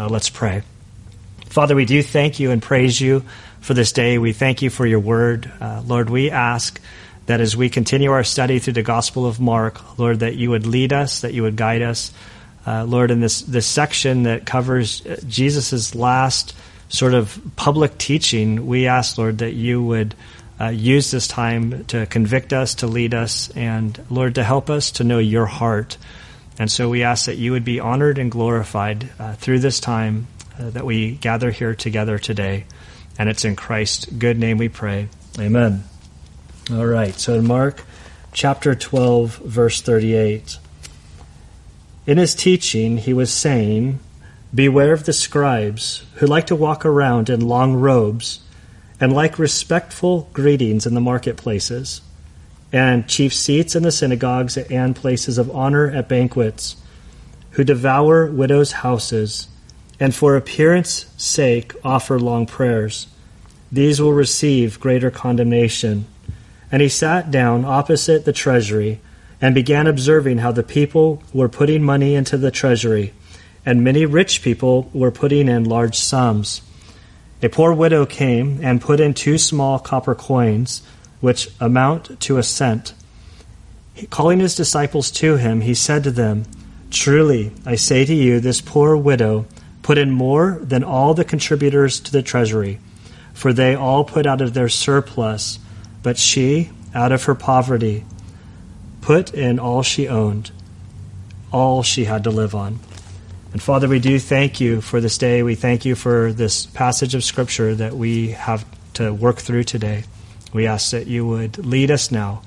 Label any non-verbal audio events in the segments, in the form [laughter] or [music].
Uh, let's pray. Father, we do thank you and praise you for this day. We thank you for your word. Uh, Lord, we ask that as we continue our study through the Gospel of Mark, Lord, that you would lead us, that you would guide us. Uh, Lord, in this, this section that covers uh, Jesus' last sort of public teaching, we ask, Lord, that you would uh, use this time to convict us, to lead us, and, Lord, to help us to know your heart. And so we ask that you would be honored and glorified uh, through this time uh, that we gather here together today. And it's in Christ's good name we pray. Amen. All right, so in Mark chapter 12, verse 38, in his teaching, he was saying, Beware of the scribes who like to walk around in long robes and like respectful greetings in the marketplaces, and chief seats in the synagogues and places of honor at banquets, who devour widows' houses and for appearance sake offer long prayers. These will receive greater condemnation. And he sat down opposite the treasury and began observing how the people were putting money into the treasury, and many rich people were putting in large sums. A poor widow came and put in two small copper coins, which amount to a cent. Calling his disciples to him, he said to them, Truly, I say to you, this poor widow put in more than all the contributors to the treasury, for they all put out of their surplus, but she, out of her poverty, put in all she owned, all she had to live on. And Father, we do thank you for this day. We thank you for this passage of Scripture that we have to work through today. We ask that you would lead us now,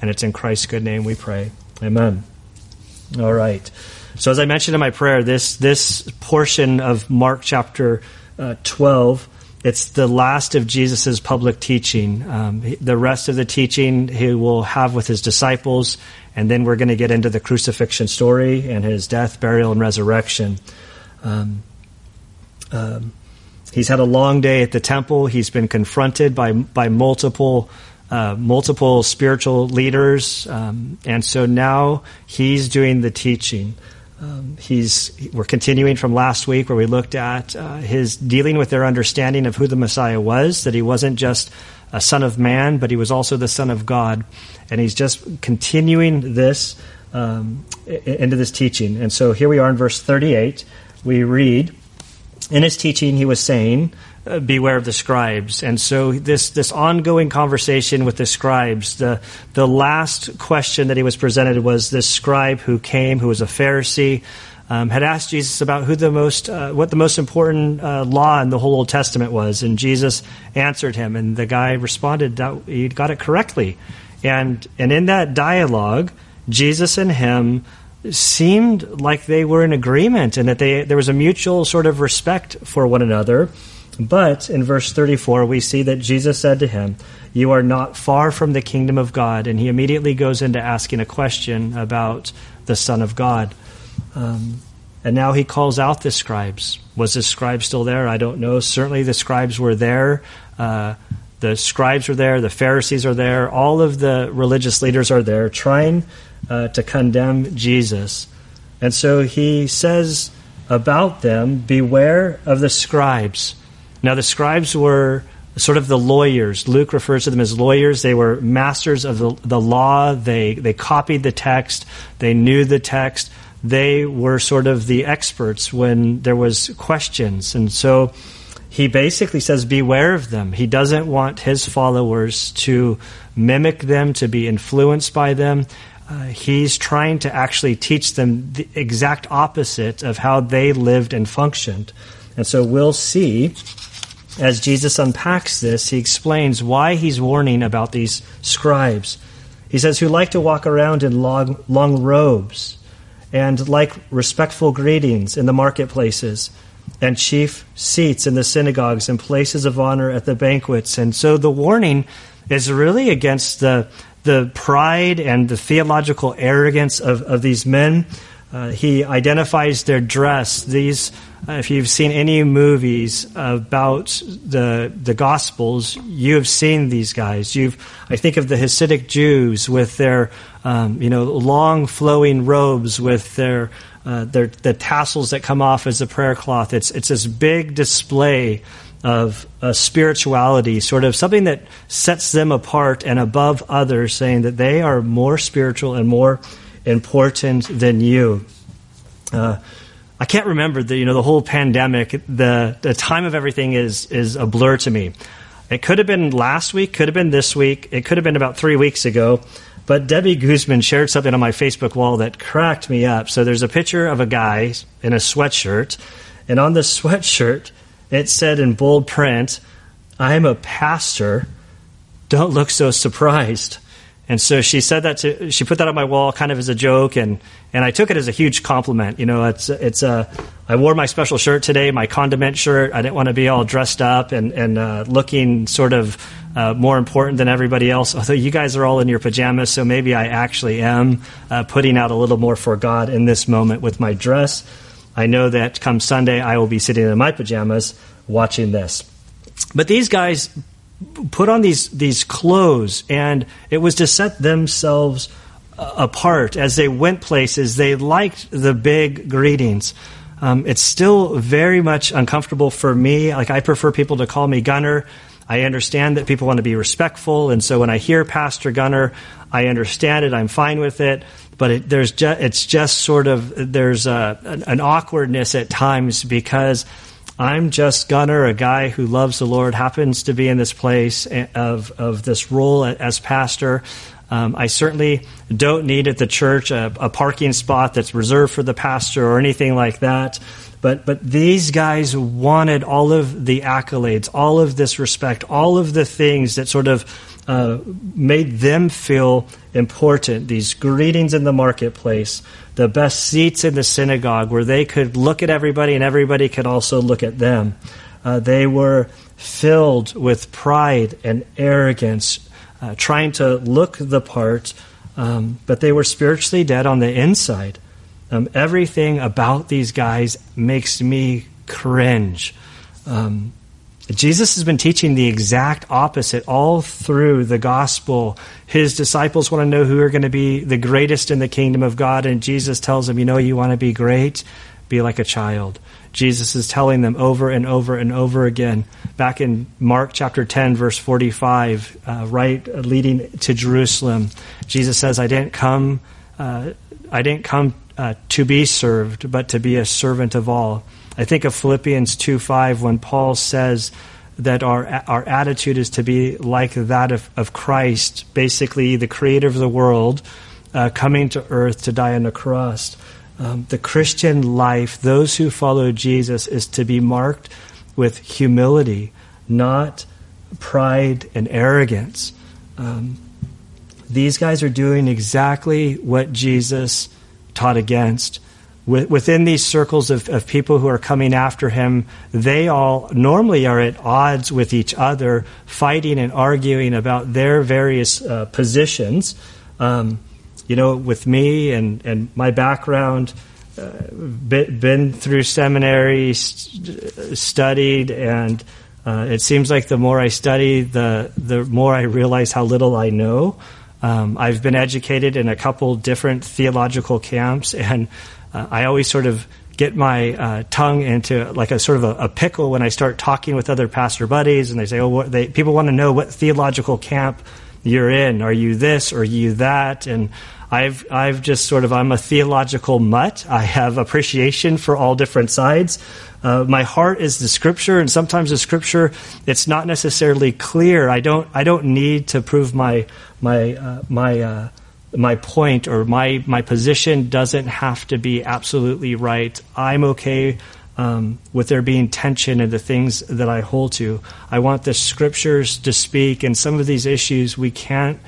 and it's in Christ's good name we pray. Amen. All right. So, as I mentioned in my prayer, this this portion of Mark chapter uh, twelve, it's the last of Jesus' public teaching. Um, the rest of the teaching he will have with his disciples, and then we're going to get into the crucifixion story and his death, burial, and resurrection. Um, um, he's had a long day at the temple. He's been confronted by by multiple. Uh, multiple spiritual leaders, um, and so now he's doing the teaching. Um, he's we're continuing from last week where we looked at uh, his dealing with their understanding of who the Messiah was, that he wasn't just a son of man, but he was also the son of God, and he's just continuing this um, into this teaching. And so here we are in verse 38. We read, in his teaching, he was saying, uh, beware of the scribes. And so this this ongoing conversation with the scribes, the the last question that he was presented was this scribe who came, who was a Pharisee, um, had asked Jesus about who the most uh, what the most important uh, law in the whole Old Testament was, and Jesus answered him, and the guy responded that he got it correctly, and and in that dialogue, Jesus and him seemed like they were in agreement and that they there was a mutual sort of respect for one another but in verse 34, we see that Jesus said to him, You are not far from the kingdom of God. And he immediately goes into asking a question about the Son of God. Um, and now he calls out the scribes. Was the scribe still there? I don't know. Certainly the scribes were there. Uh, the scribes are there. The Pharisees are there. All of the religious leaders are there trying uh, to condemn Jesus. And so he says about them, Beware of the scribes. Now, the scribes were sort of the lawyers. Luke refers to them as lawyers. They were masters of the, the law. They, they copied the text. They knew the text. They were sort of the experts when there was questions. And so he basically says, beware of them. He doesn't want his followers to mimic them, to be influenced by them. Uh, he's trying to actually teach them the exact opposite of how they lived and functioned. And so we'll see as Jesus unpacks this, he explains why he's warning about these scribes. He says, who like to walk around in long, long robes and like respectful greetings in the marketplaces and chief seats in the synagogues and places of honor at the banquets. And so the warning is really against the, the pride and the theological arrogance of, of these men. Uh, he identifies their dress. These uh, if you've seen any movies about the the Gospels, you have seen these guys. You've I think of the Hasidic Jews with their um, you know long flowing robes, with their uh, the tassels that come off as a prayer cloth. It's, it's this big display of uh, spirituality, sort of something that sets them apart and above others, saying that they are more spiritual and more important than you. Uh, I can't remember the you know the whole pandemic. The the time of everything is is a blur to me. It could have been last week, could have been this week, it could have been about three weeks ago. But Debbie Guzman shared something on my Facebook wall that cracked me up. So there's a picture of a guy in a sweatshirt, and on the [laughs] sweatshirt it said in bold print, "I'm a pastor. Don't look so surprised." And so she said that to, she put that on my wall kind of as a joke and, and I took it as a huge compliment. You know, it's, it's a, I wore my special shirt today, my condiment shirt. I didn't want to be all dressed up and, and uh, looking sort of uh, more important than everybody else. [laughs] Although you guys are all in your pajamas, so maybe I actually am uh, putting out a little more for God in this moment with my dress. I know that come Sunday, I will be sitting in my pajamas watching this. But these guys put on these these clothes, and it was to set themselves uh, apart as they went places. They liked the big greetings. Um, it's still very much uncomfortable for me. Like I prefer people to call me Gunner. I understand that people want to be respectful, and so when I hear Pastor Gunner, I understand it. I'm fine with it. But it, there's just, it's just sort of there's a, an, an awkwardness at times because I'm just Gunner, a guy who loves the Lord, happens to be in this place of, of this role as pastor. Um, I certainly don't need at the church a, a, parking spot that's reserved for the pastor or anything like that. But, but these guys wanted all of the accolades, all of this respect, all of the things that sort of uh, made them feel important. These greetings in the marketplace, the best seats in the synagogue where they could look at everybody and everybody could also look at them. Uh, they were filled with pride and arrogance, uh, trying to look the part, um, but they were spiritually dead on the inside. Um, everything about these guys makes me cringe. Um, Jesus has been teaching the exact opposite all through the gospel. His disciples want to know who are going to be the greatest in the kingdom of God, and Jesus tells them, You know, you want to be great? Be like a child. Jesus is telling them over and over and over again. Back in Mark chapter 10, verse 45, uh, right uh, leading to Jerusalem, Jesus says, I didn't come, uh, I didn't come uh, to be served, but to be a servant of all. I think of Philippians 2 5 when Paul says that our, our attitude is to be like that of, of Christ, basically the creator of the world, uh, coming to earth to die on the cross. Um, the Christian life, those who follow Jesus, is to be marked with humility, not pride and arrogance. Um, these guys are doing exactly what Jesus taught against within these circles of, of people who are coming after him, they all normally are at odds with each other, fighting and arguing about their various uh, positions. Um, you know, with me and, and my background, uh, been, through seminary, st- studied, and uh, it seems like the more I study, the the more I realize how little I know. Um, I've been educated in a couple different theological camps, and uh, I always sort of get my uh, tongue into like a sort of a, a, pickle when I start talking with other pastor buddies, and they say, "Oh, what, they, people want to know what theological camp you're in. Are you this or are you that?" And I've I've just sort of I'm a theological mutt. I have appreciation for all different sides. Uh, my heart is the scripture, and sometimes the scripture it's not necessarily clear. I don't I don't need to prove my my uh, my uh, my point or my my position doesn't have to be absolutely right. I'm okay um, with there being tension in the things that I hold to. I want the scriptures to speak, and some of these issues we can't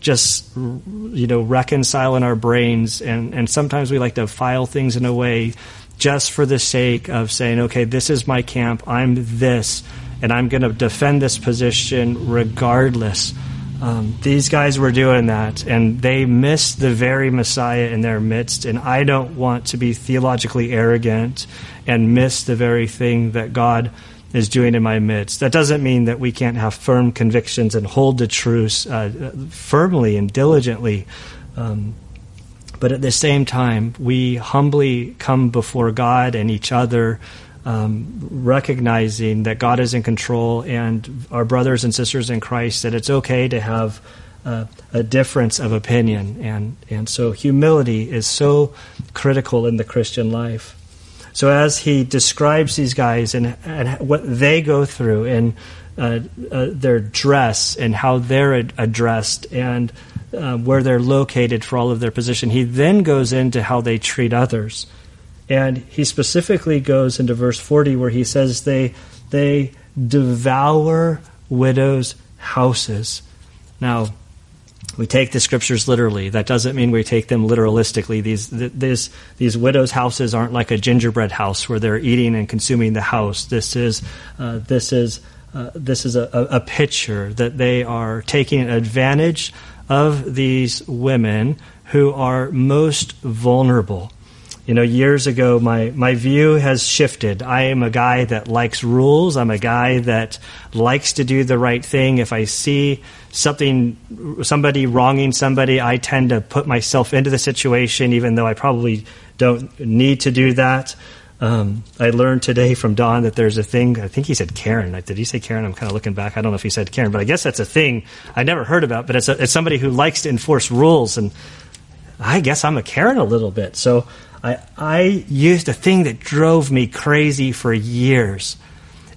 just you know reconcile in our brains, and and sometimes we like to file things in a way just for the sake of saying, okay, this is my camp, I'm this, and I'm going to defend this position regardless. Um, these guys were doing that, and they missed the very Messiah in their midst. And I don't want to be theologically arrogant and miss the very thing that God is doing in my midst. That doesn't mean that we can't have firm convictions and hold the truth uh, firmly and diligently. Um, But at the same time, we humbly come before God and each other, um, recognizing that God is in control and our brothers and sisters in Christ, that it's okay to have uh, a difference of opinion. And, and so humility is so critical in the Christian life. So as he describes these guys and, and what they go through and uh, uh, their dress and how they're ad- addressed and uh, where they're located for all of their position. He then goes into how they treat others. And he specifically goes into verse 40 where he says they, they devour widows' houses. Now, we take the scriptures literally. That doesn't mean we take them literalistically. These, these, these widows' houses aren't like a gingerbread house where they're eating and consuming the house. This is, uh, this is, uh, this is a, a picture that they are taking advantage of these women who are most vulnerable. You know, years ago, my, my view has shifted. I am a guy that likes rules. I'm a guy that likes to do the right thing. If I see something, somebody wronging somebody, I tend to put myself into the situation, even though I probably don't need to do that. Um, I learned today from Don that there's a thing. I think he said Karen. Did he say Karen? I'm kind of looking back. I don't know if he said Karen, but I guess that's a thing I never heard about. But it's, a, it's somebody who likes to enforce rules, and I guess I'm a Karen a little bit. So I, I used a thing that drove me crazy for years.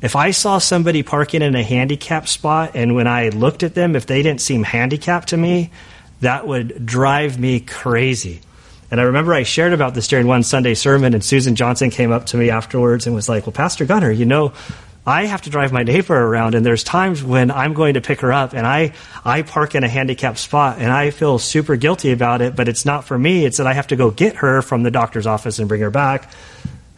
If I saw somebody parking in a handicap spot, and when I looked at them, if they didn't seem handicapped to me, that would drive me crazy. And I remember I shared about this during one Sunday sermon, and Susan Johnson came up to me afterwards and was like, Well, Pastor Gunner, you know, I have to drive my neighbor around, and there's times when I'm going to pick her up, and I, I park in a handicapped spot, and I feel super guilty about it, but it's not for me. It's that I have to go get her from the doctor's office and bring her back.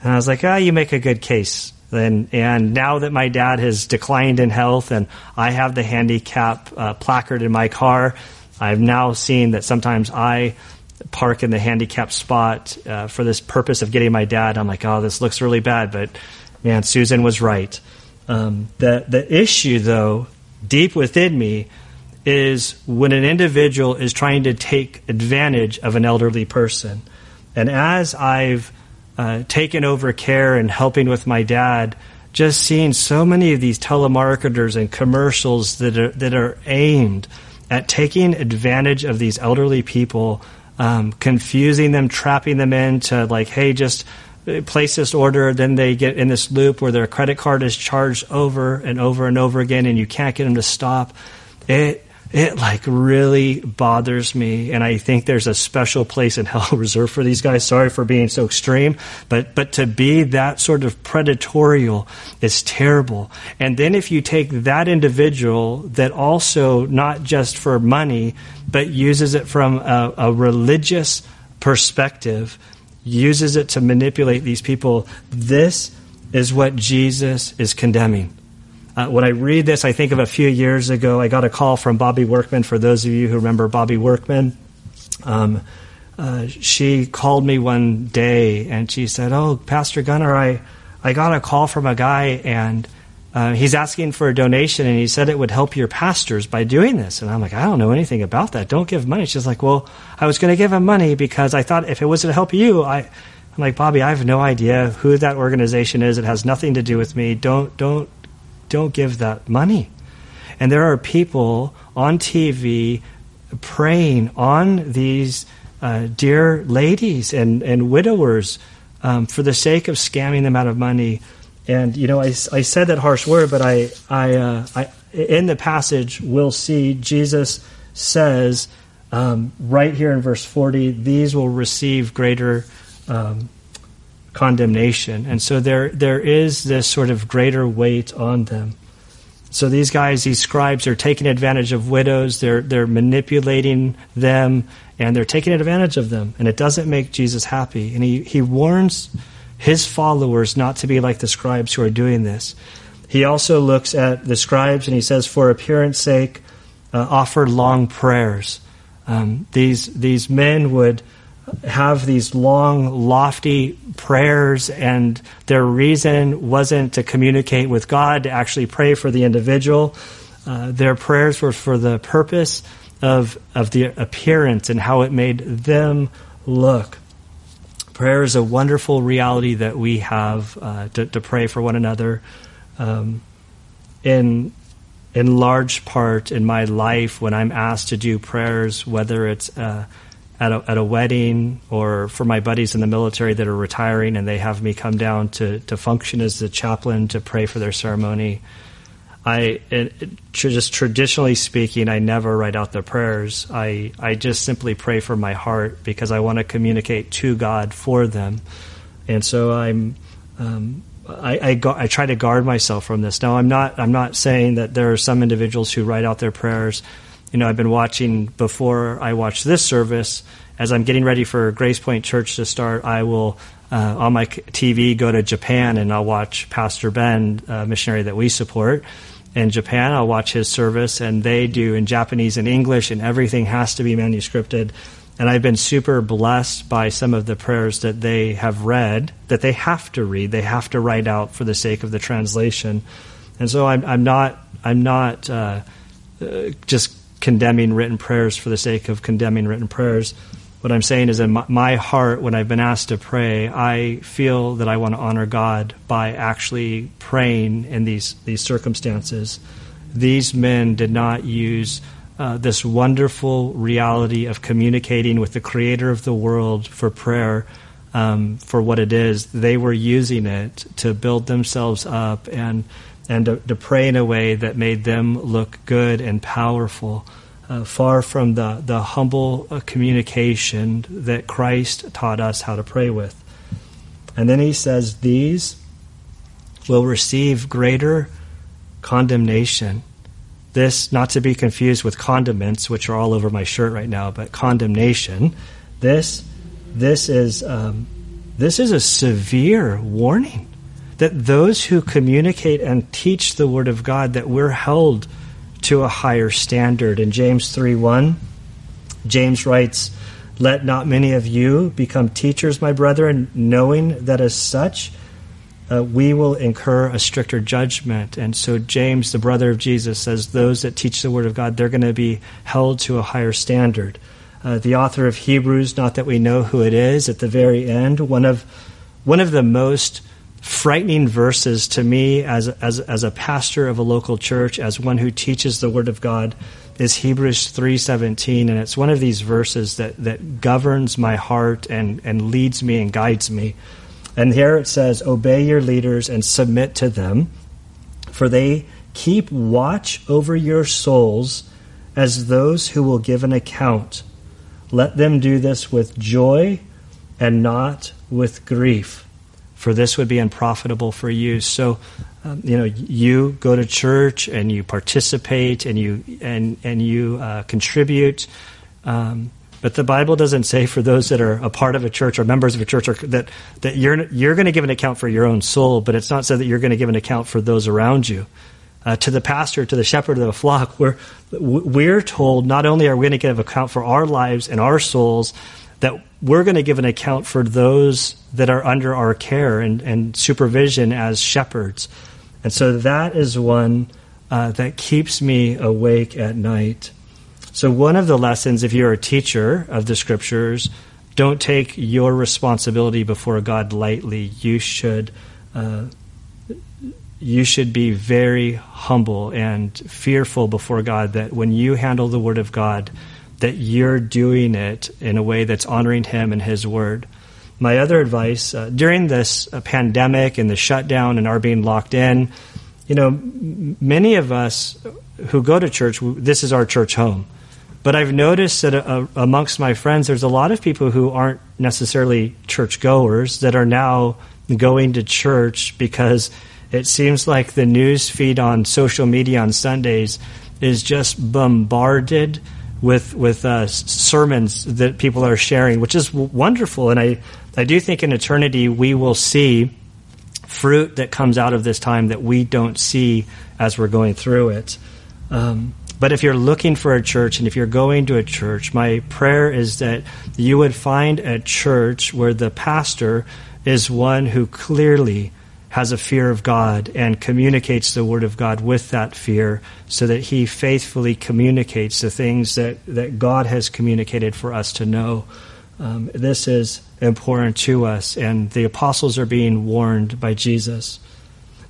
And I was like, Ah, you make a good case. And, and now that my dad has declined in health, and I have the handicap uh, placard in my car, I've now seen that sometimes I park in the handicapped spot uh, for this purpose of getting my dad. I'm like, oh, this looks really bad, but man, Susan was right. Um, the the issue, though, deep within me, is when an individual is trying to take advantage of an elderly person, and as I've uh, taken over care and helping with my dad, just seeing so many of these telemarketers and commercials that are that are aimed at taking advantage of these elderly people um, confusing them, trapping them into like, hey, just place this order. Then they get in this loop where their credit card is charged over and over and over again, and you can't get them to stop. It it like really bothers me and i think there's a special place in [laughs] hell reserved for these guys sorry for being so extreme but but to be that sort of predatorial is terrible and then if you take that individual that also not just for money but uses it from a, a religious perspective uses it to manipulate these people this is what jesus is condemning uh, when I read this, I think of a few years ago, I got a call from Bobby Workman. For those of you who remember Bobby Workman, um, uh, she called me one day and she said, "Oh, Pastor Gunner, I I got a call from a guy and." Uh, he's asking for a donation and he said it would help your pastors by doing this. And I'm like, I don't know anything about that. Don't give money. She's like, Well, I was going to give him money because I thought if it was to help you, I, I'm like, Bobby, I have no idea who that organization is. It has nothing to do with me. Don't, don't don't give that money. And there are people on TV preying on these uh, dear ladies and, and widowers um, for the sake of scamming them out of money. And, you know, I, I said that harsh word, but I, I, uh, I, in the passage, we'll see Jesus says um, right here in verse 40, these will receive greater um, condemnation. And so there, there is this sort of greater weight on them. So these guys, these scribes, are taking advantage of widows. They're, they're manipulating them, and they're taking advantage of them. And it doesn't make Jesus happy. And he, he warns his followers not to be like the scribes who are doing this. He also looks at the scribes and he says, for appearance sake, uh, offer long prayers. Um, these, these men would have these long, lofty prayers, and their reason wasn't to communicate with God, to actually pray for the individual. Uh, their prayers were for the purpose of, of the appearance and how it made them look. Prayer is a wonderful reality that we have uh, to, to, pray for one another. Um, in in large part in my life, when I'm asked to do prayers, whether it's uh, at a, at a wedding or for my buddies in the military that are retiring and they have me come down to, to function as the chaplain to pray for their ceremony. I it, just traditionally speaking, I never write out the prayers. I I just simply pray for my heart because I want to communicate to God for them, and so I'm um, I I, I try to guard myself from this. Now I'm not I'm not saying that there are some individuals who write out their prayers you know, I've been watching before I watch this service. As I'm getting ready for Grace Point Church to start, I will uh, on my TV go to Japan and I'll watch Pastor Ben, a missionary that we support. In Japan, I'll watch his service, and they do in Japanese and English, and everything has to be manuscripted. And I've been super blessed by some of the prayers that they have read, that they have to read, they have to write out for the sake of the translation. And so I'm, I'm not, I'm not uh, uh, just condemning written prayers for the sake of condemning written prayers. What I'm saying is, in my heart, when I've been asked to pray, I feel that I want to honor God by actually praying in these, these circumstances. These men did not use uh, this wonderful reality of communicating with the creator of the world for prayer um, for what it is. They were using it to build themselves up and and to, to, pray in a way that made them look good and powerful, uh, far from the, the humble uh, communication that Christ taught us how to pray with. And then he says, These will receive greater condemnation. This, not to be confused with condiments, which are all over my shirt right now, but condemnation. This, this is, um, this is a severe warning that those who communicate and teach the Word of God, that we're held to a higher standard. In James 3 1, James writes, Let not many of you become teachers, my brethren, knowing that as such uh, we will incur a stricter judgment. And so, James, the brother of Jesus, says those that teach the Word of God, they're going to be held to a higher standard. Uh, the author of Hebrews, not that we know who it is, at the very end, one of one of the most frightening verses to me as, as, as a pastor of a local church, as one who teaches the Word of God, is Hebrews 3.17. And it's one of these verses that, that governs my heart and, and leads me and guides me. And here it says, Obey your leaders and submit to them, for they keep watch over your souls as those who will give an account. Let them do this with joy and not with grief for this would be unprofitable for you. So, um, you know, you go to church and you participate and you and and you uh, contribute. Um, but the Bible doesn't say for those that are a part of a church or members of a church or that that you're you're going to give an account for your own soul, but it's not said that you're going to give an account for those around you. Uh, to the pastor, to the shepherd of the flock, we're we're told not only are we going to give account for our lives and our souls, that we're going to give an account for those that are under our care and, and supervision as shepherds. And so that is one uh, that keeps me awake at night. So, one of the lessons, if you're a teacher of the scriptures, don't take your responsibility before God lightly. You should. Uh, you should be very humble and fearful before God that when you handle the Word of God, that you're doing it in a way that's honoring Him and His Word. My other advice uh, during this uh, pandemic and the shutdown and our being locked in, you know, m- many of us who go to church, this is our church home. But I've noticed that uh, amongst my friends, there's a lot of people who aren't necessarily church goers that are now going to church because it seems like the news feed on social media on Sundays is just bombarded with with uh, sermons that people are sharing, which is wonderful. And I I do think in eternity we will see fruit that comes out of this time that we don't see as we're going through it. Um, but if you're looking for a church and if you're going to a church, my prayer is that you would find a church where the pastor is one who clearly has a fear of God and communicates the Word of God with that fear so that he faithfully communicates the things that, that God has communicated for us to know. Um, this is important to us, and the apostles are being warned by Jesus.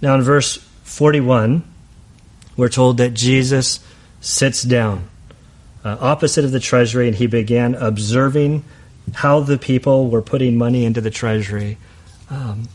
Now, in verse 41, we're told that Jesus sits down uh, opposite of the treasury, and he began observing how the people were putting money into the treasury. Um,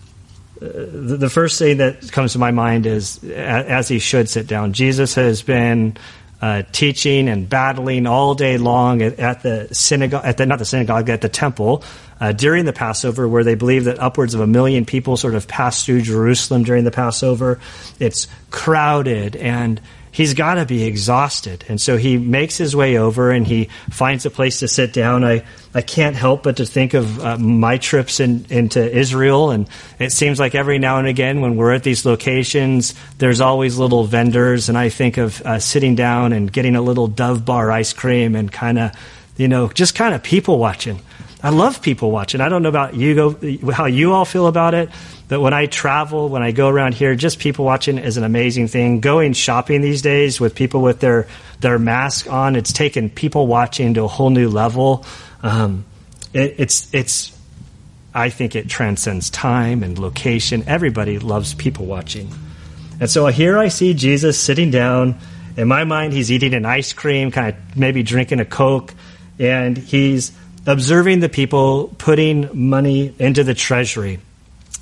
the, first thing that comes to my mind is as he should sit down. Jesus has been uh, teaching and battling all day long at, at, the synagogue, at the not the synagogue, at the temple uh, during the Passover, where they believe that upwards of a million people sort of pass through Jerusalem during the Passover. It's crowded and he's got to be exhausted. And so he makes his way over and he finds a place to sit down. I, I can't help but to think of uh, my trips in, into Israel. And it seems like every now and again when we're at these locations, there's always little vendors. And I think of uh, sitting down and getting a little Dove Bar ice cream and kind of, you know, just kind of people watching. I love people watching. I don't know about you, go, how you all feel about it. But when I travel, when I go around here, just people watching is an amazing thing. Going shopping these days with people with their their mask on, it's taken people watching to a whole new level. Um, it, it's it's I think it transcends time and location. Everybody loves people watching. And so here I see Jesus sitting down. In my mind, he's eating an ice cream, kind of maybe drinking a Coke, and he's observing the people putting money into the treasury.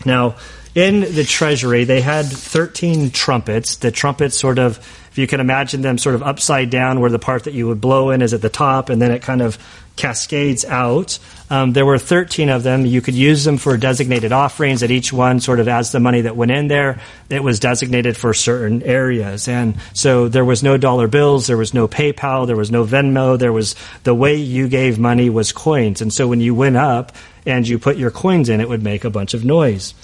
Now, in the treasury, they had 13 trumpets. The trumpets sort of, if you can imagine them sort of upside down, where the part that you would blow in is at the top, and then it kind of cascades out. Um, there were 13 of them. You could use them for designated offerings, at each one, sort of as the money that went in there, it was designated for certain areas. And so there was no dollar bills, there was no PayPal, there was no Venmo, there was the way you gave money was coins. And so when you went up, and you put your coins in, it would make a bunch of noise.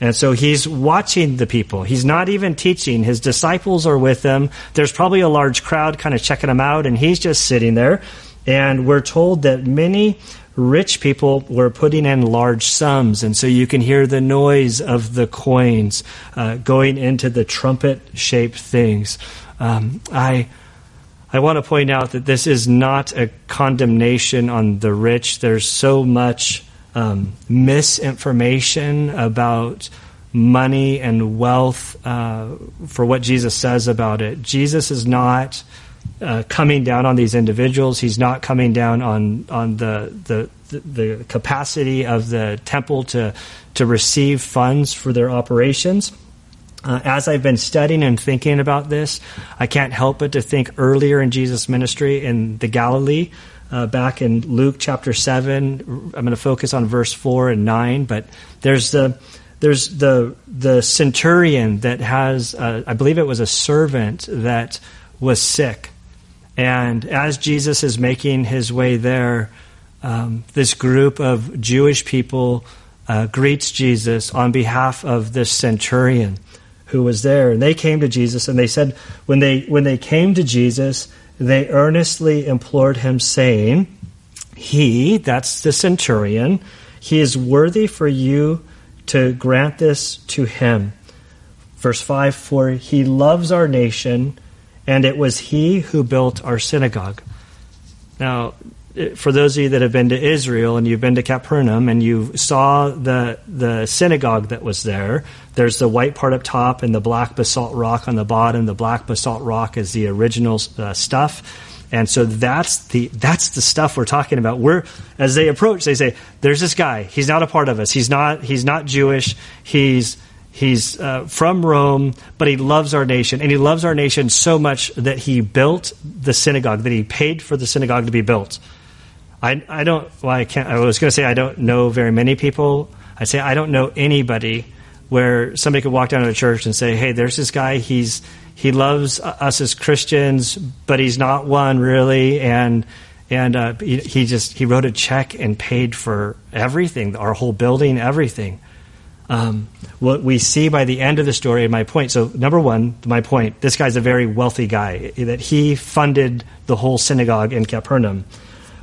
And so he's watching the people. He's not even teaching. His disciples are with him. There's probably a large crowd kind of checking him out, and he's just sitting there. And we're told that many rich people were putting in large sums. And so you can hear the noise of the coins uh, going into the trumpet shaped things. Um, I. I want to point out that this is not a condemnation on the rich. There's so much um, misinformation about money and wealth uh, for what Jesus says about it. Jesus is not uh, coming down on these individuals. He's not coming down on on the the the capacity of the temple to to receive funds for their operations. Uh, as I've been studying and thinking about this, I can't help but to think earlier in Jesus' ministry in the Galilee uh, back in Luke chapter 7. I'm going to focus on verse 4 and 9, but there's the there's the the centurion that has uh, I believe it was a servant that was sick. And as Jesus is making his way there, um, this group of Jewish people uh, greets Jesus on behalf of this centurion who was there. And they came to Jesus and they said, when they, when they came to Jesus, they earnestly implored him, saying, He, that's the centurion, he is worthy for you to grant this to him. Verse 5 For he loves our nation, and it was he who built our synagogue. Now, for those of you that have been to Israel and you've been to Capernaum and you saw the the synagogue that was there, there's the white part up top and the black basalt rock on the bottom. The black basalt rock is the original uh, stuff. And so that's the that's the stuff we're talking about. We're as they approach, they say, "There's this guy. He's not a part of us. He's not he's not Jewish. He's He's uh, from Rome, but he loves our nation. And he loves our nation so much that he built the synagogue, that he paid for the synagogue to be built. I, I don't, well, I can't, I was going to say I don't know very many people. I'd say I don't know anybody where somebody could walk down to a church and say, hey, there's this guy, he's, he loves us as Christians, but he's not one really. And, and uh, he, he just, he wrote a check and paid for everything, our whole building, everything. Um, what we see by the end of the story, and my point. So, number one, my point: this guy's a very wealthy guy. That he funded the whole synagogue in Capernaum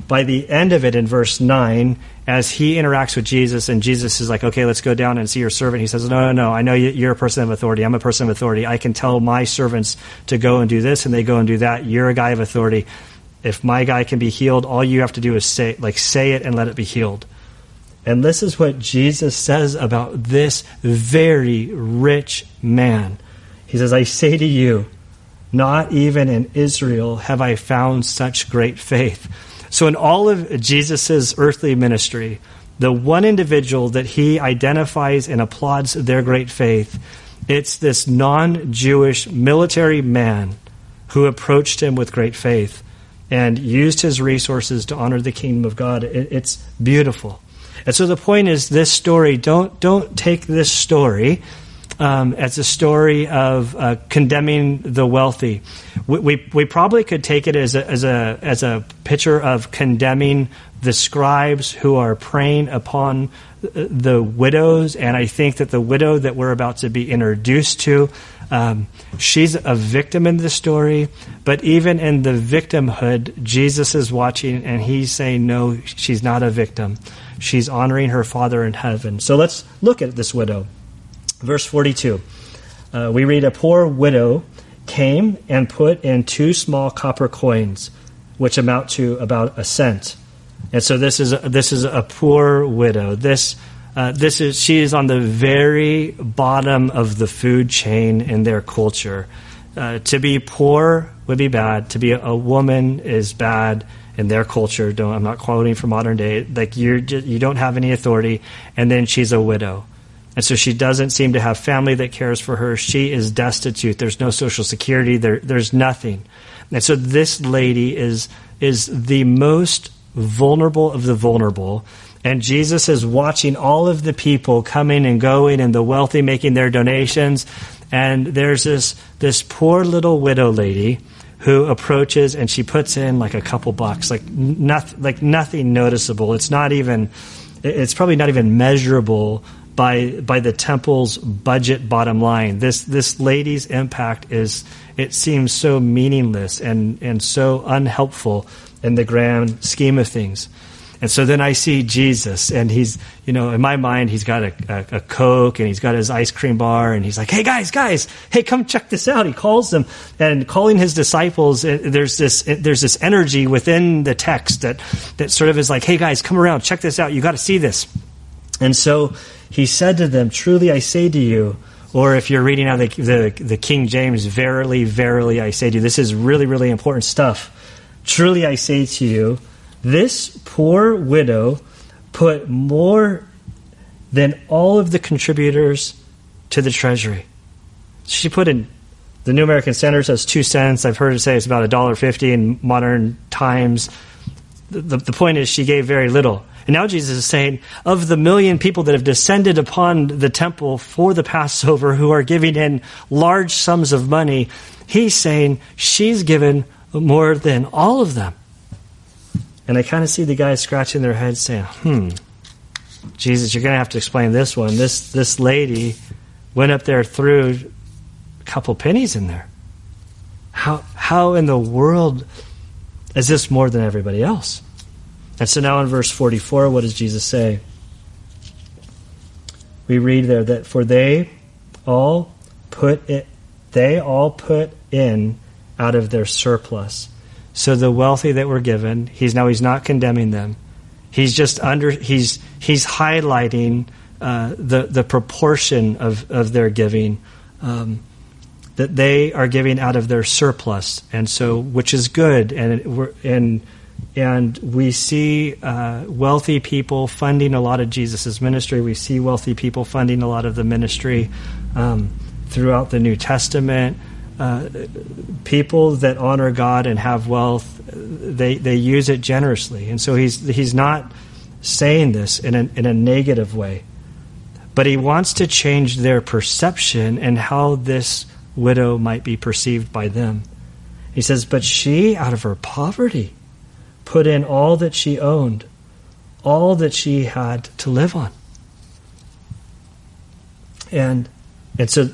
by the end of it in verse 9, as he interacts with Jesus, and Jesus is like, okay, let's go down and see your servant, he says, no, no, no, I know you're a person of authority. I'm a person of authority. I can tell my servants to go and do this, and they go and do that. You're a guy of authority. If my guy can be healed, all you have to do is say, like, say it and let it be healed. And this is what Jesus says about this very rich man. He says, I say to you, not even in Israel have I found such great faith. So, in all of Jesus' earthly ministry, the one individual that he identifies and applauds their great faith, it's this non Jewish military man who approached him with great faith and used his resources to honor the kingdom of God. it's beautiful. And so the point is this story, don't, don't take this story um, as a story of uh, condemning the wealthy. We, we, we, probably could take it as a, as, a, as a picture of condemning the scribes who are preying upon the widows. And I think that the widow that we're about to be introduced to, um, she's a victim in the story. But even in the victimhood, Jesus is watching and he's saying, no, she's not a victim. She's honoring her Father in heaven. So let's look at this widow. Verse 42. Uh, we read, A poor widow came and put in two small copper coins, which amount to about a cent. And so this is a, this is a poor widow. This uh, this is she is on the very bottom of the food chain in their culture. Uh, to be poor would be bad. To be a, woman is bad in their culture. Don't, I'm not quoting from modern day. Like you're you don't have any authority, and then she's a widow. And so she doesn't seem to have family that cares for her. She is destitute. There's no social security. There, there's nothing. And so this lady is, is the most vulnerable of the vulnerable. And Jesus is watching all of the people coming and going and the wealthy making their donations. And there's this, this poor little widow lady who approaches and she puts in like a couple bucks, like nothing, like nothing noticeable. It's not even, it's probably not even measurable by by the temple's budget bottom line. This this lady's impact is it seems so meaningless and and so unhelpful in the grand scheme of things. And so then I see Jesus, and he's, you know, in my mind, he's got a, a, a, Coke and he's got his ice cream bar, and he's like, hey, guys, guys, hey, come check this out. He calls them, and calling his disciples, uh, there's this, uh, there's this energy within the text that, that sort of is like, hey, guys, come around, check this out. You got to see this. And so he said to them, Truly I say to you, or if you're reading out the, the, the, King James, verily, verily I say to you, this is really, really important stuff. Truly I say to you, this poor widow put more than all of the contributors to the treasury. She put in the New American Standard says two cents. I've heard it say it's about a dollar fifty in modern times. The, the, point is, she gave very little. And now Jesus is saying, of the million people that have descended upon the temple for the Passover who are giving in large sums of money, he's saying she's given more than all of them. And I kind of see the guys scratching their heads saying, hmm, Jesus, you're going to have to explain this one. This, this lady went up there threw a couple pennies in there. How, how in the world is this more than everybody else? And so now in verse 44, what does Jesus say? We read there that for they all put it, they all put in out of their surplus. So the wealthy that were given, he's now he's not condemning them. He's just under he's he's highlighting uh, the the proportion of of their giving. Um, that they are giving out of their surplus, and so which is good, and and and we see uh, wealthy people funding a lot of Jesus' ministry. We see wealthy people funding a lot of the ministry um, throughout the New Testament. Uh, people that honor God and have wealth, they, they use it generously. And so he's, he's not saying this in a, in a negative way, but he wants to change their perception and how this widow might be perceived by them. He says, But she, out of her poverty, put in all that she owned, all that she had to live on. And and so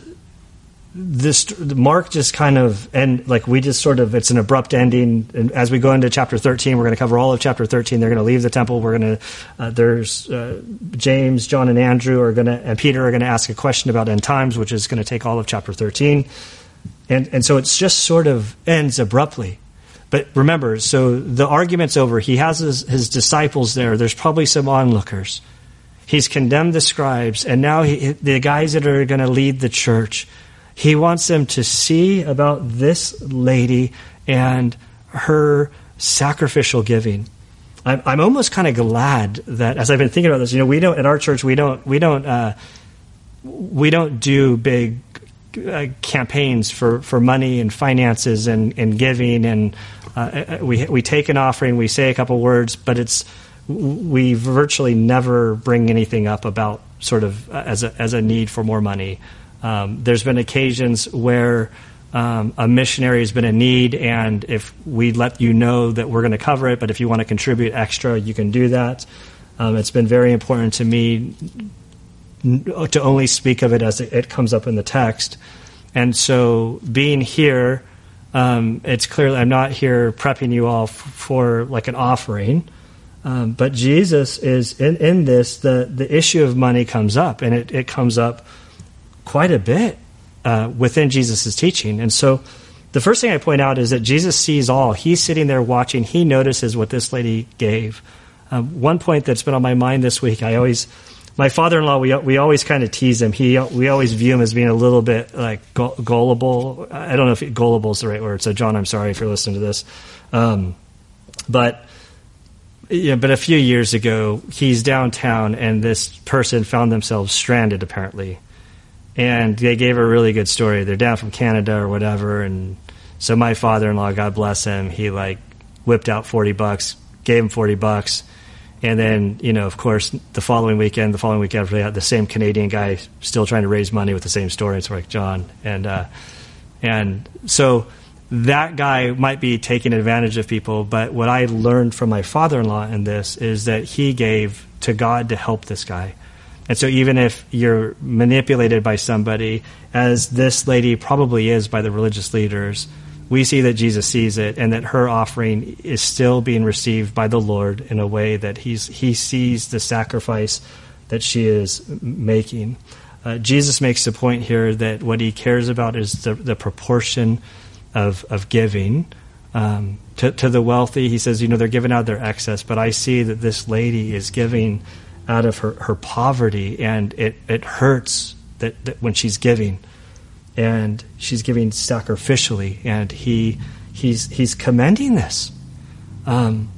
this Mark just kind of and like we just sort of it's an abrupt ending. And as we go into chapter thirteen, we're going to cover all of chapter thirteen. They're going to leave the temple. We're going to uh, there's uh, James, John, and Andrew are going to and Peter are going to ask a question about end times, which is going to take all of chapter thirteen. And and so it's just sort of ends abruptly. but remember, so the argument's over. He has his, his disciples there. There's probably some onlookers. He's condemned the scribes, and now he, the guys that are going to lead the church, he wants them to see about this lady and her sacrificial giving. I'm, I'm almost kind of glad that as I've been thinking about this, you know, we don't at our church we don't we don't uh, we don't do big uh, campaigns for, for money and finances and, and giving and uh, uh, we we take an offering, we say a couple words, but it's we virtually never bring anything up about sort of uh, as a as a need for more money. Um, there's been occasions where um, a missionary has been in need, and if we let you know that we're going to cover it, but if you want to contribute extra, you can do that. Um, it's been very important to me to only speak of it as it comes up in the text. And so, being here, um, it's clearly I'm not here prepping you all f- for like an offering. Um, but Jesus is in, in this. The the issue of money comes up, and it, it comes up quite a bit uh, within Jesus' teaching. And so the first thing I point out is that Jesus sees all. He's sitting there watching. He notices what this lady gave. Um, one point that's been on my mind this week, I always, my father-in-law, we, we always kind of tease him. He, we always view him as being a little bit like gullible. I don't know if gullible is the right word. So John, I'm sorry if you're listening to this. Um, but yeah, but a few years ago, he's downtown, and this person found themselves stranded apparently and they gave a really good story. They're down from Canada or whatever, and so my father-in-law, God bless him, he like whipped out forty bucks, gave him forty bucks, and then you know, of course, the following weekend, the following weekend after that, the same Canadian guy still trying to raise money with the same story. It's like John, and uh, and so that guy might be taking advantage of people. But what I learned from my father-in-law in this is that he gave to God to help this guy and so, even if you're manipulated by somebody, as this lady probably is by the religious leaders, we see that Jesus sees it and that her offering is still being received by the Lord in a way that he's, he sees the sacrifice that she is making. Uh, Jesus makes the point here that what he cares about is the, the proportion of, of giving. Um, to, to the wealthy, he says, you know, they're giving out their excess, but I see that this lady is giving out of her, her poverty, and it, it hurts that, that when she's giving, and she's giving sacrificially, and he he's he's commending this. Um,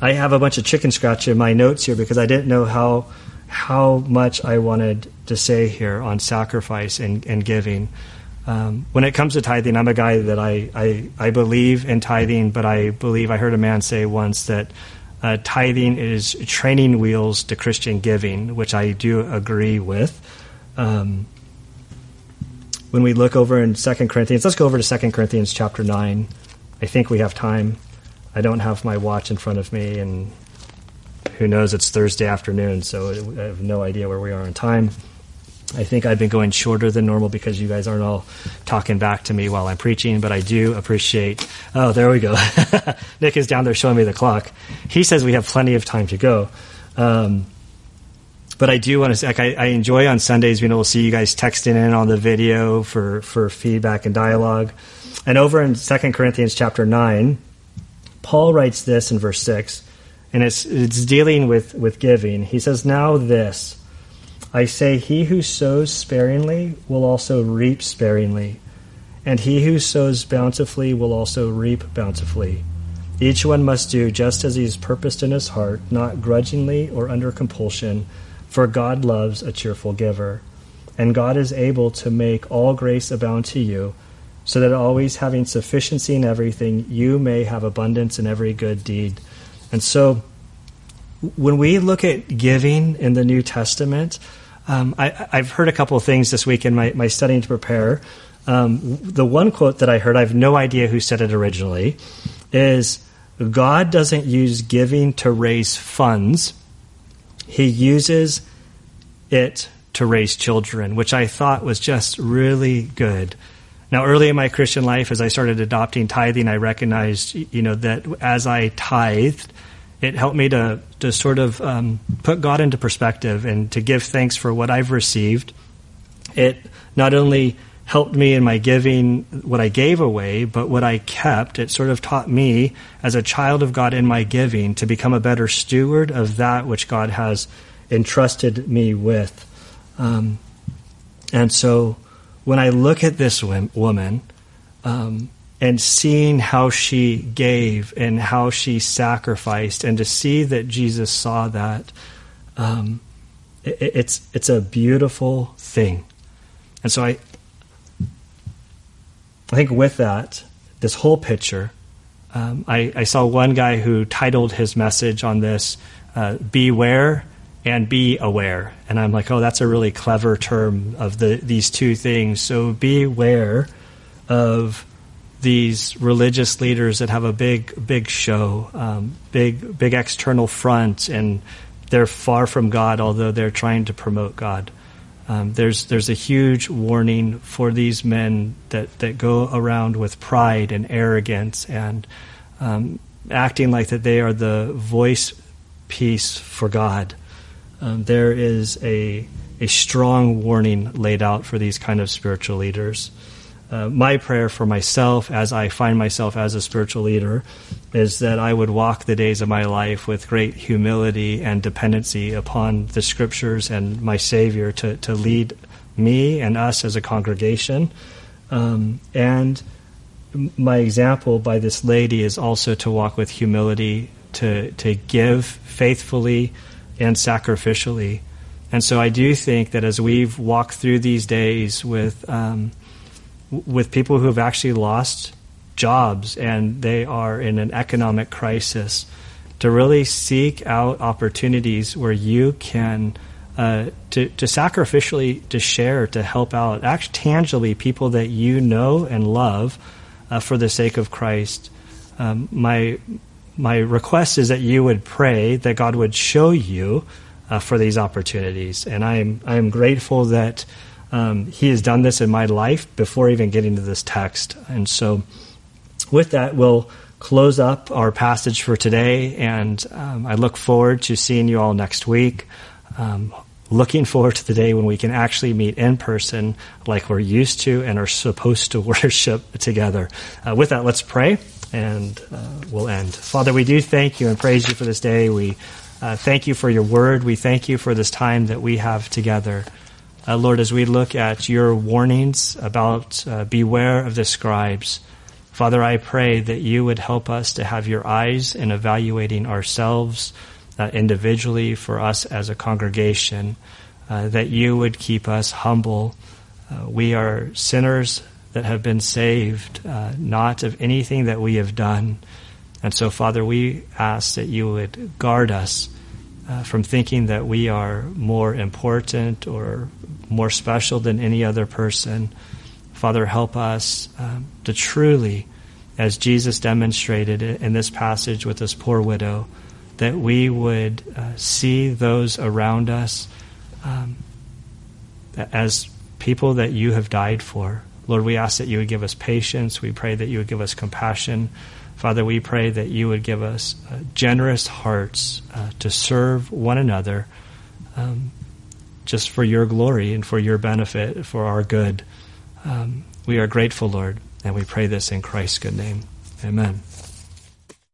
I have a bunch of chicken scratch in my notes here because I didn't know how how much I wanted to say here on sacrifice and, and giving. Um, when it comes to tithing, I'm a guy that I, I, I believe in tithing, but I believe I heard a man say once that uh, tithing is training wheels to Christian giving, which I do agree with. Um, when we look over in Second Corinthians, let's go over to Second Corinthians chapter 9. I think we have time. I don't have my watch in front of me, and who knows, it's Thursday afternoon, so I have no idea where we are in time. I think I've been going shorter than normal because you guys aren't all talking back to me while I'm preaching, but I do appreciate. Oh, there we go. [laughs] Nick is down there showing me the clock. He says we have plenty of time to go. Um, but I do want to say, like, I, I, enjoy on Sundays being able to see you guys texting in on the video for, for feedback and dialogue. And over in Second Corinthians chapter 9, Paul writes this in verse 6, and it's, it's dealing with, with giving. He says, Now this I say, he who sows sparingly will also reap sparingly, and he who sows bountifully will also reap bountifully. Each one must do just as he has purposed in his heart, not grudgingly or under compulsion, for God loves a cheerful giver. And God is able to make all grace abound to you, so that always having sufficiency in everything, you may have abundance in every good deed. And so, when we look at giving in the New Testament, um, I, have heard a couple of things this week in my, my studying to prepare. Um, the one quote that I heard, I have no idea who said it originally, is God doesn't use giving to raise funds, He uses it to raise children, which I thought was just really good. Now, early in my Christian life, as I started adopting tithing, I recognized, you know, that as I tithed, it helped me to to sort of um, put God into perspective and to give thanks for what I've received. It not only helped me in my giving what I gave away, but what I kept, it sort of taught me as a child of God in my giving to become a better steward of that which God has entrusted me with. Um, and so when I look at this woman um, and seeing how she gave and how she sacrificed, and to see that Jesus saw that, um, it, it's it's a beautiful thing. And so I, I think with that, this whole picture, um, I, I, saw one guy who titled his message on this, uh, Beware and Be Aware. And I'm like, oh, that's a really clever term of the, these two things. So beware of these religious leaders that have a big, big show, um, big, big external front, and they're far from God, although they're trying to promote God. Um, there's there's a huge warning for these men that, that go around with pride and arrogance and um, acting like that they are the voice piece for God. Um, there is a a strong warning laid out for these kind of spiritual leaders uh, my prayer for myself as I find myself as a spiritual leader is that I would walk the days of my life with great humility and dependency upon the scriptures and my Savior to, to lead me and us as a congregation. Um, and my example by this lady is also to walk with humility, to, to give faithfully and sacrificially. And so I do think that as we've walked through these days with um, with people who have actually lost jobs and they are in an economic crisis to really seek out opportunities where you can uh, to, to sacrificially to share to help out act tangibly people that you know and love uh, for the sake of Christ. Um, my my request is that you would pray that God would show you uh, for these opportunities. And I'm I'm grateful that um, he has done this in my life before even getting to this text. And so, with that, we'll close up our passage for today. And um, I look forward to seeing you all next week. Um, looking forward to the day when we can actually meet in person like we're used to and are supposed to [laughs] worship together. Uh, with that, let's pray and uh, we'll end. Father, we do thank you and praise you for this day. We uh, thank you for your word. We thank you for this time that we have together. Uh, Lord, as we look at your warnings about uh, beware of the scribes, Father, I pray that you would help us to have your eyes in evaluating ourselves uh, individually for us as a congregation, uh, that you would keep us humble. Uh, we are sinners that have been saved, uh, not of anything that we have done. And so, Father, we ask that you would guard us from thinking that we are more important or more special than any other person. Father, help us um, to truly, as Jesus demonstrated in this passage with this poor widow, that we would uh, see those around us um, as people that you have died for. Lord, we ask that you would give us patience. We pray that you would give us compassion. Father, we pray that you would give us uh, generous hearts uh, to serve one another um, just for your glory and for your benefit, for our good. Um, we are grateful, Lord, and we pray this in Christ's good name. Amen.